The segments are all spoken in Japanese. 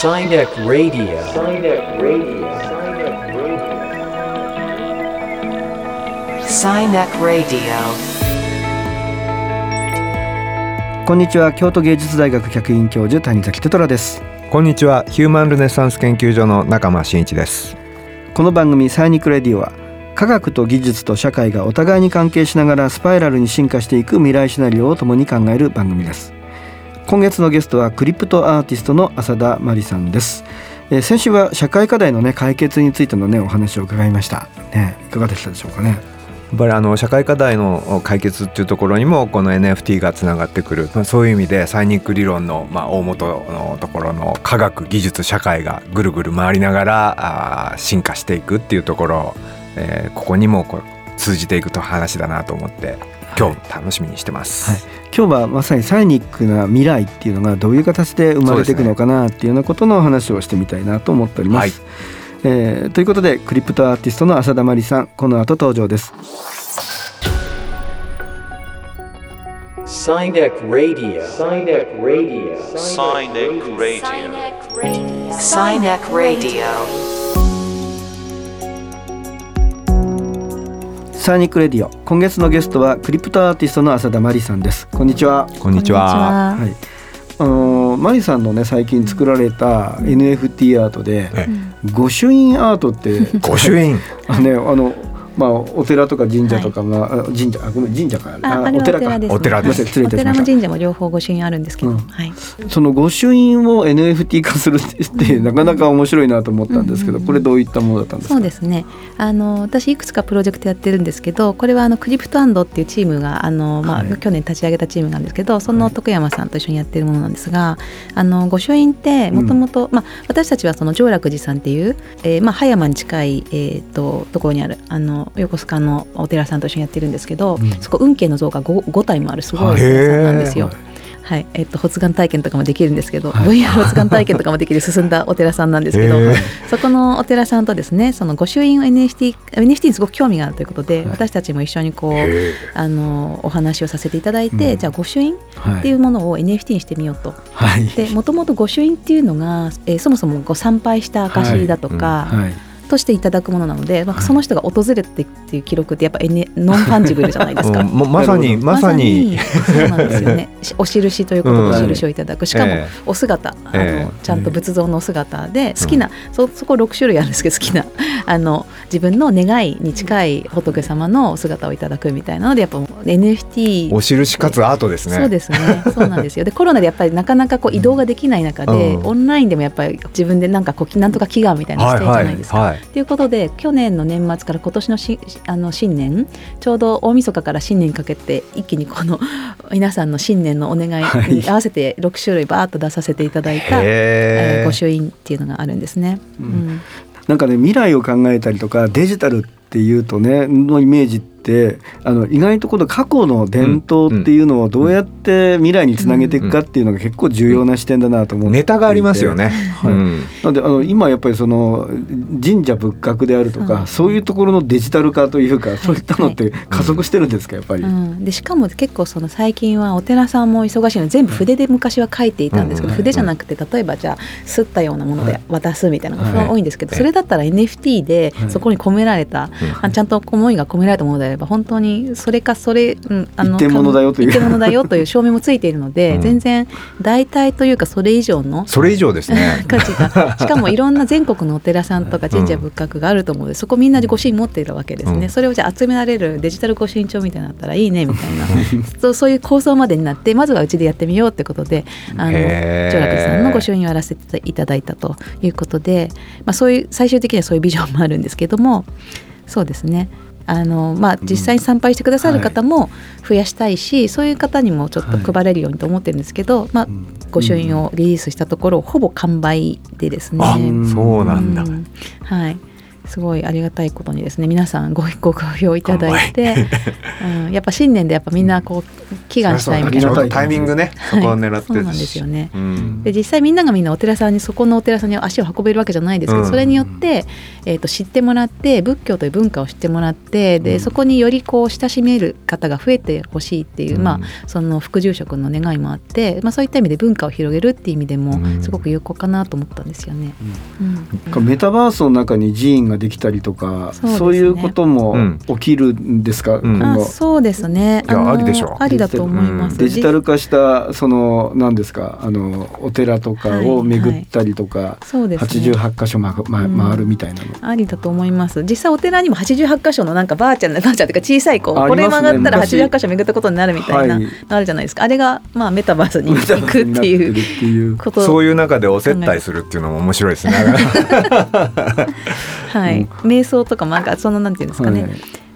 Sinek Radio. Sinek Radio. Sinek Radio. こんにちは京都芸術大学客員教授谷崎テトラですこんにちはヒューマンルネサンス研究所の中間真一ですこの番組サイニックレディオは科学と技術と社会がお互いに関係しながらスパイラルに進化していく未来シナリオを共に考える番組です今月のゲストはクリプトアーティストの浅田真理さんです。えー先週は社会課題のね解決についてのねお話を伺いました。ねいかがでしたでしょうかね？やっぱりあの社会課題の解決っていうところにもこの NFT がつながってくる、まあ、そういう意味でサイニック理論のまあ大元のところの科学技術社会がぐるぐる回りながらあー進化していくっていうところ、えーここにもこう通じていくと話だなと思って今日楽しみにしてます。はい今日はまさにサイニックな未来っていうのがどういう形で生まれていくのかなっていうようなことの話をしてみたいなと思っております。はいえーということでクリプトアーティストの浅田真理さんこの後登場です。Sinek Radio. Sinek Radio. Sinek Radio. Sinek Radio. サイニックレディオ今月のゲストはクリプトアーティストの浅田真理さんです。こんにちは。こんにちは。はい。あのーマリさんのね最近作られた NFT アートでえ御朱印アートって御朱印あね あのまあお寺とか神社とか、まああ神社あごめん神社かあ、お寺です、ね。お寺です失礼いたしました。お寺も神社も両方御朱印あるんですけど、うん。はい。その御朱印を NFT 化するって なかなか面白いなと思ったんですけど、うんこれどういったものだったんですか？そうですね。あの私いくつかプロジェクトやってるんですけど、これはあのクリプトアンドっていうチームがあのまあ、はい。去年立ち上げたチームなんですけど、その徳山さんと一緒にやってるものなんですが、あの御朱印ってもともとまあ私たちはその上楽寺さんっていう、えーまあ葉山に近いえっ、とところにあるあの横須賀のお寺さんと一緒にやってるんですけど、うん。そこ運慶の像が 5, 5体もあるすごいお寺さんなんですよ。はいはい、えっと発がん体験とかもできるんですけど、VR 発がん体験とかもできる進んだお寺さんなんですけどへー、そこのお寺さんとですね、その御朱印を NFT、NFT にすごく興味があるということで、はい。私たちも一緒にこうへあのお話をさせていただいて、うん。じゃあ御朱印はいってい。うものを NFT にしてみようと。はい。で、もともと御朱印っていうのが、えーそもそもこう参拝した証だとか、はいとしていただくものなので、まあ、はい。その人が訪れてっていう記録ってやっぱ、N、 non-fungible じゃないですか。まさにまさに。そうなんですよね。し お印ということでうん。お印をいただく。しかもえお姿、あえのちゃんと仏像のお姿で好きな、そそこ6種類あるんですけど好きなあの自分の願いに近い仏様のお姿をいただくみたいなのでやっぱ NFT お印かつアートですね。そうですね。そうなんですよ。でコロナでやっぱりなかなかこう移動ができない中で、うんオンラインでもやっぱり自分でなんかこうなんとか祈願みたいなのしてるじゃないですか。はいはいということで去年の年末から今年のしあの新年ちょうど大晦日から新年にかけて一気にこの 皆さんの新年のお願いに合わせて6種類バーッと出させていただいた、御朱印っていうのがあるんですね。うんなんかね未来を考えたりとかデジタルっていうとねのイメージってあの意外とこの過去の伝統っていうのをどうやって未来につなげていくかっていうのが結構重要な視点だなと思って。ネタがありますよね。はい。うん。なんであの今やっぱりその神社仏閣であるとか、うんそういうところのデジタル化というかそういったのって加速してるんですかやっぱり？うん、でしかも結構その最近はお寺さんも忙しいので全部筆で昔は書いていたんですけど、うん筆じゃなくて例えばじゃあ吸ったようなもので渡すみたいなのはい。が多いんですけど、はいそれだったら NFT ではい。そこに込められた、ちゃんと思いが込められたものであれば本当にそれかそれ、うん、あ一点物だよという。一点物だよという証明もついているので、うん。全然代替というかそれ以上のそれ以上ですね。価値が しかもいろんな全国のお寺さんとか神社仏閣があると思うので、そこみんなで御朱印持っているわけですね、うん。それをじゃあ集められるデジタル御朱印帳みたいになったらいいねみたいな。そうそういう構想までになってまずはうちでやってみようってことであのへー。上楽寺さんの御朱印をやらせていただいたということで、まあ、そういう最終的にはそういうビジョンもあるんですけどもそうですねあのまあ、実際に参拝してくださる方も増やしたいし、そういう方にもちょっと配れるようにと思ってるんですけど、まあ、御朱印をリリースしたところほぼ完売でですね。あ、そうなんだ。うん。はいすごいありがたいことにですね皆さんごご好評いただいて、うん、やっぱ新年でやっぱみんなこう祈願したいみたいな。タイミングね、そこを狙ってそうなんですよね。うん。で実際みんながみんなお寺さんにそこのお寺さんに足を運べるわけじゃないですけど、うん。それによって、えー、と知ってもらって仏教という文化を知ってもらってで、そこによりこう親しめる方が増えてほしいっていう、うん。まあ、その副住職の願いもあって、まあ、そういった意味で文化を広げるっていう意味でもうん。すごく有効かなと思ったんですよね。うん。メタバースの中に寺院ができたりとかそうね。そういうこともうん。起きるんですか、うん。今後？あそうですね。いやのありでしょありだと思います。デジタル化したその何ですかあのお寺とかを巡ったりとか、そうですね。88箇所、ままうん回るみたいなの、ありだと思います。実際お寺にも88箇所のなんかバーチャルなバーチャルというか小さいこうあこれ曲がったら昔。88箇所巡ったことになるみたいなはあるじゃないですか、あれがまあメタバースに 行くっていうこと。そういう中でお接待するっていうのも面白いですね。はい、瞑想とかもなんかそのなんていうんですかね、はい。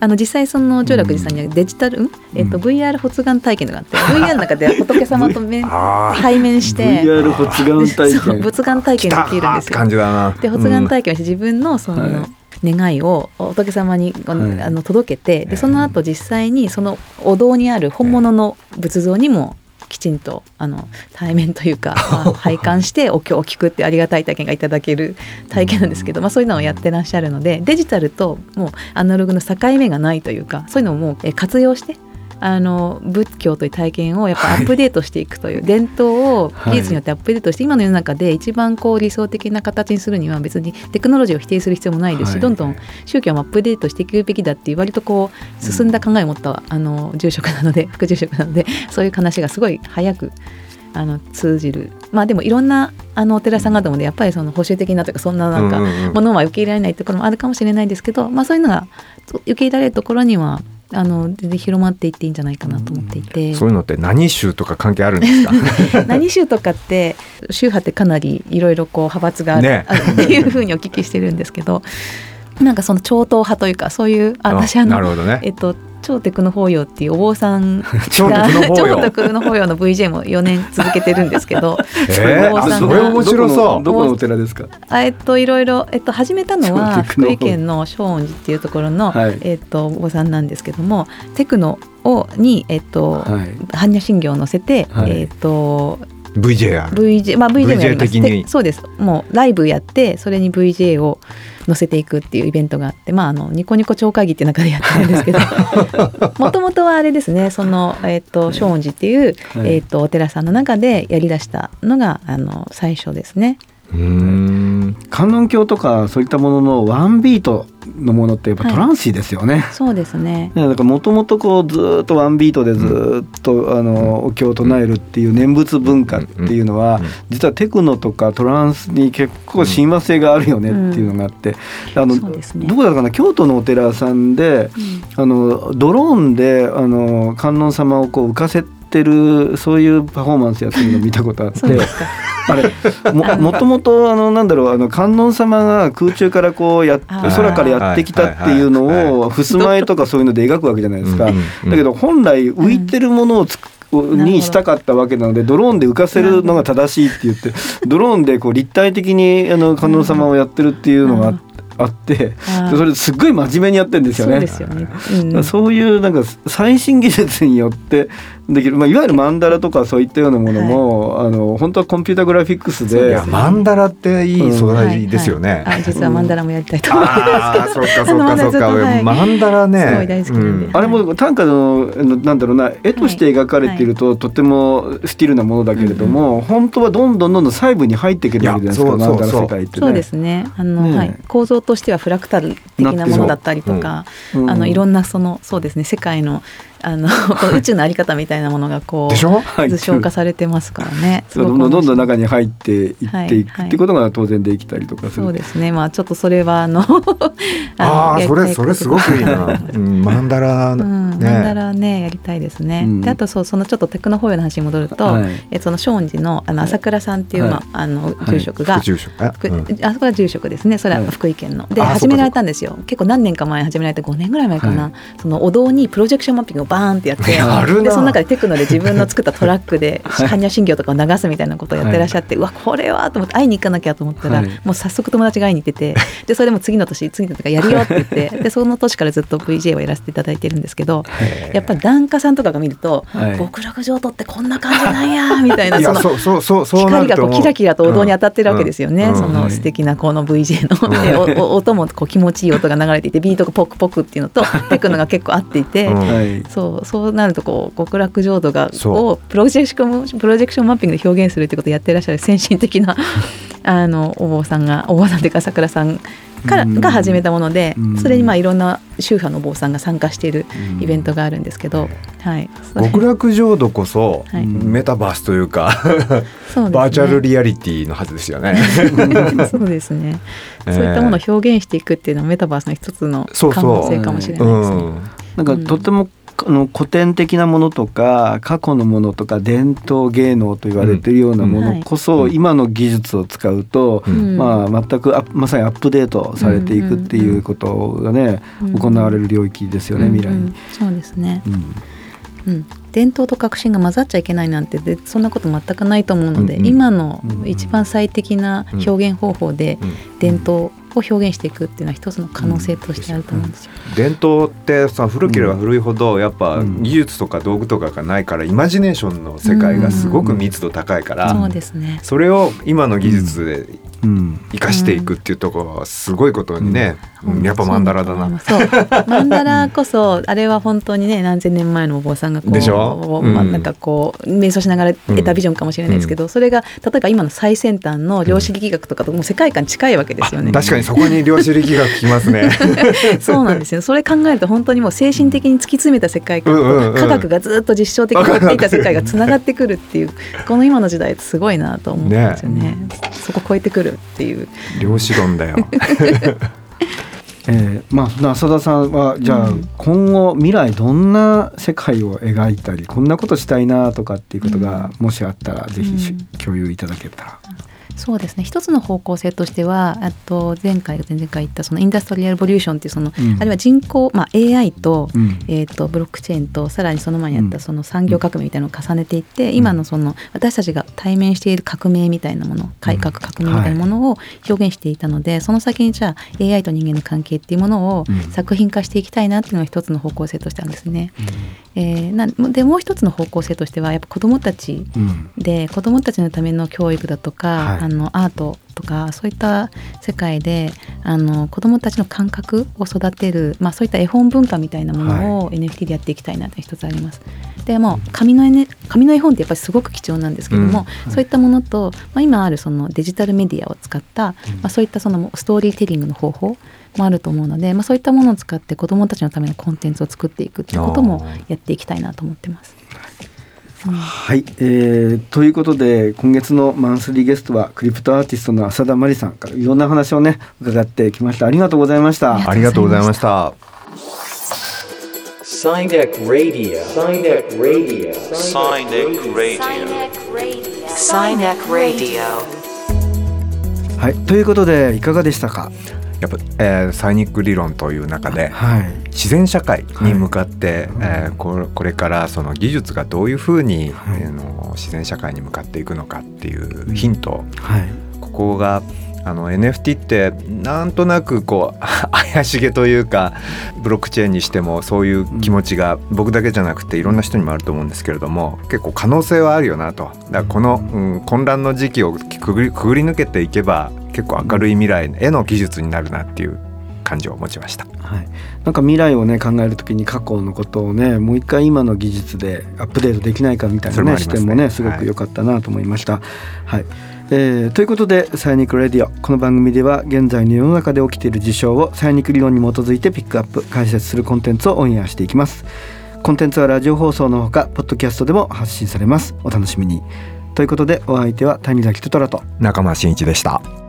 あの実際その浄楽寺さんにはデジタル、んえっと VR 発願体験とかあって VR の中で仏様と面 対面して。VR 発願体験。仏願体験できるんですよ。って感。じだな。で発願体験をして自分のその、はい願いを仏様にあの届けてでその後実際にそのお堂にある本物の仏像にもきちんとあの対面というか、まあ、拝観してお経を聞くってありがたい体験がいただける体験なんですけど、まあ、そういうのをやってらっしゃるのでデジタルともうアナログの境目がないというかそういうのをもうえ活用してあの仏教という体験をやっぱアップデートしていくという、伝統を技術によってアップデートして、今の世の中で一番こう理想的な形にするには別にテクノロジーを否定する必要もないですし、はい。どんどん宗教もアップデートしていくべきだっていう割とこう進んだ考えを持った、あの住職なので 副住職なのでそういう話がすごい早くあの通じる。まあでもいろんなあのお寺さん方もねやっぱりその保守的なというかそんななんかものは受け入れられないところもあるかもしれないですけど、まあ、そういうのが受け入れられるところにはあの全然広まっていっていいんじゃないかなと思っていて。そういうのって何宗とか関係あるんですか？何宗とかって宗派ってかなりいろいろこう派閥がある,、ねあるっていうふうにお聞きしてるんですけどなんかその超党派というかそういうあ私あのなるほどね。えっと超テクノ法要っていうお坊さん。超テがクノ法要。超テクノ法要の VJ も4年続けてるんですけど えー？お坊さんが。面白そう。どこのどこのお寺ですか？あえっといろいろ、えっと、始めたのは福井県の正恩寺っていうところの、はい。えっと、お坊さんなんですけどもテクノをに、えっとはい。般若心経を載せて、はい。えっと VJR。VJ まあ VJ もやり VJ ます。的に。でそうです。もうライブやってそれに VJ を載せていくっていうイベントがあってまああのニコニコ超会議っていう中でやってるんですけど。もともとはあれですねそのえっ、と正恩寺っていう、はい。えっ、とお寺さんの中でやりだしたのがあの最初ですね。うーん。観音経とかそういったもののワンビートのものってやっぱはいトランシーですよね。そうですね。ねだからもともとこうずーっとワンビートでずーっと、あのお経を唱えるっていう念仏文化っていうのは、実はテクノとかトランスに結構親和性があるよねっていうのがあって、あのどこだかな京都のお寺さんであのドローンであの観音様をこう浮かせてるそういうパフォーマンスやってるのを見たことあってそうですか。あれももともとあのなんだろうあの観音様が空中からこうや空からやってきたっていうのを襖絵とかそういうので描くわけじゃないですか。だけど本来浮いてるものをつくにしたかったわけなのでドローンで浮かせるのが正しいって言ってドローンでこう立体的にあの観音様をやってるっていうのがああってあー。でそれすっごい真面目にやってるんですよね。そうですよね。うん。そういうなんか最新技術によってできる、まあ、いわゆるマンダラとかそういったようなものも、あの本当はコンピュータグラフィックスで。いやマンダラっていい素材ですよね。実はマンダラもやりたいと思います。そうかそうかそうか。はい。マンダラね。あれも短歌のなんだろうな絵として描かれていると、とてもスティルなものだけれども、本当はどんどんどんどん細部に入っていけるわけじゃないですかマンダラそうそう。世界ってね。そうですね。あの、はい、構造としてはフラクタル的なものだったりとか、う。んあのいろんなそのそうですね世界のあの宇宙のあり方みたいなものがこう図象化されてますからね。どんどんどんどん中に入っていっていくはいっていうことが当然できたりとかする。そうですね。まあちょっとそれはあの ああ、それそれすごくいいな。うんマンダラうん、マンダね。ラねやりたいですね。うん。であとそうそのちょっとテクノホイの話に戻ると、はい。えその正恩寺のあの朝倉さんっていう、はい。まああのい。住職が、副住職。あ福うん。あそこは住職ですね。それははい。福井県の。で始められたんですよ。結構何年か前に始められて5年ぐらい前かな、はい。そのお堂にプロジェクションマッピングをバーンってやってでその中でテクノで自分の作ったトラックで般若心経とかを流すみたいなことをやってらっしゃって、うわこれはと思って会いに行かなきゃと思ったら、はい。もう早速友達が会いに行ってて でそれでも次の年次の年やるよって言ってでその年からずっと VJ をやらせていただいてるんですけどやっぱり檀家さんとかが見るとはい。極楽浄土ってこんな感じなんやみたいないその光がこうキラキラとお堂に当たってるわけですよね、うん。そはいの素敵なこの VJ の、でおお音もこう気持ちいい音が流れていてビートがポクポクっていうのとテクノが結構合っていて、うん。はいそうそうなるとこう極楽浄土がをプロジェクションプロジェクションマッピングで表現するってことをやってらっしゃる先進的な あのお坊さんがお坊さんというか桜さんからうん。が始めたものでうん。それにまあいろんな宗派のお坊さんが参加しているイベントがあるんですけど、はい、極楽浄土こそ、はい。メタバースというか そうですね。バーチャルリアリティのはずですよね。そうですね。えーそういったものを表現していくっていうのはメタバースの一つの可能性かもしれないですね。うん。なんかとってもあの古典的なものとか過去のものとか伝統芸能と言われているようなものこそ、うん今の技術を使うと、うん。まあ、全くまさにアップデートされていくっていうことがね、うん。行われる領域ですよね、未来に。そうですね。うん。うん。伝統と革新が混ざっちゃいけないなんてでそんなこと全くないと思うので、うんうん。今のうん一番最適な表現方法でうん。伝統を表現していくっていうのは一つの可能性としてあると思うんですよ。伝統ってさ古ければ古いほどやっぱうん技術とか道具とかがないからイマジネーションの世界がすごく密度高いから、そうですね。それを今の技術でうん生かしていくっていうところはすごいことにね、うん。やっぱマンダラだな。そう。マンダラこそあれは本当にね何千年前のお坊さんがこうでしょ？まあ、うん。なんかこう瞑想しながら得たビジョンかもしれないですけど、それが例えば今の最先端の量子力学とかともう世界観近いわけですよね。確かにそこに量子力学聞きますね。そうなんですよ。それ考えると本当にもう精神的に突き詰めた世界観うんうんうん。と科学がずっと実証的にやっていた世界がつながってくるっていうこの今の時代ってすごいなと思うんですよね。そこ超えてくるっていう量子論だよ。えーまあ浅田さんはじゃあ、うん今後未来どんな世界を描いたりこんなことしたいなとかっていうことがもしあったら、ぜひしうん共有いただけたら。そうですね。一つの方向性としてはあと前回前々回言ったそのインダストリアルボリューションっていうその、うん。あるいは人工、まあ、AI と,、うん。えー、とブロックチェーンとさらにその前にあっうん。たその産業革命みたいなのを重ねていって、今のその私たちが対面している革命みたいなもの改革革命みたいなものを表現していたので、その先にじゃあ AI と人間の関係っていうものをうん。作品化していきたいなっていうのが一つの方向性としてあるんですね。えーなでもう一つの方向性としてはやっぱ子どもたちうん。で子どもたちのための教育だとか、はいあのアートとかそういった世界であの子どもたちの感覚を育てる、まあ、そういった絵本文化みたいなものを NFT でやっていきたいなって一つあります。でもう紙の,、N、紙の絵本ってやっぱりすごく貴重なんですけども、そういったものと、まあ、今あるそのデジタルメディアを使った、まあ、そういったそのストーリーテリングの方法もあると思うので、まあ、そういったものを使って子どもたちのためのコンテンツを作っていくっていうこともやっていきたいなと思ってます。はい、えーということで今月のマンスリーゲストはクリプトアーティストの浅田真理さんからいろんな話をね伺ってきましたありがとうございましたありがとうございました。Radio. Radio. Radio. Radio. はいということでいかがでしたか？やっぱ、えーサイニック理論という中ではい。自然社会に向かって、えーこれこれからその技術がどういうふうに、はい。あの自然社会に向かっていくのかっていうヒント、はい。ここがあの NFT ってなんとなくこう 怪しげというかブロックチェーンにしてもそういう気持ちが僕だけじゃなくていろんな人にもあると思うんですけれども結構可能性はあるよなと。だからこの、うん、混乱の時期をくぐりくぐり抜けていけば結構明るい未来への技術になるなっていう感じを持ちました。はい、なんか未来をね考えるときに過去のことをねもう一回今の技術でアップデートできないかみたいなねね。点もねすごく良かったなと思いました。はいえーということで「サイニック・レディオ」この番組では現在の世の中で起きている事象をサイニック理論に基づいてピックアップ解説するコンテンツをオンエアしていきます。コンテンツはラジオ放送のほかポッドキャストでも発信されます。お楽しみに。ということでお相手は谷崎トトラと中間真一でした。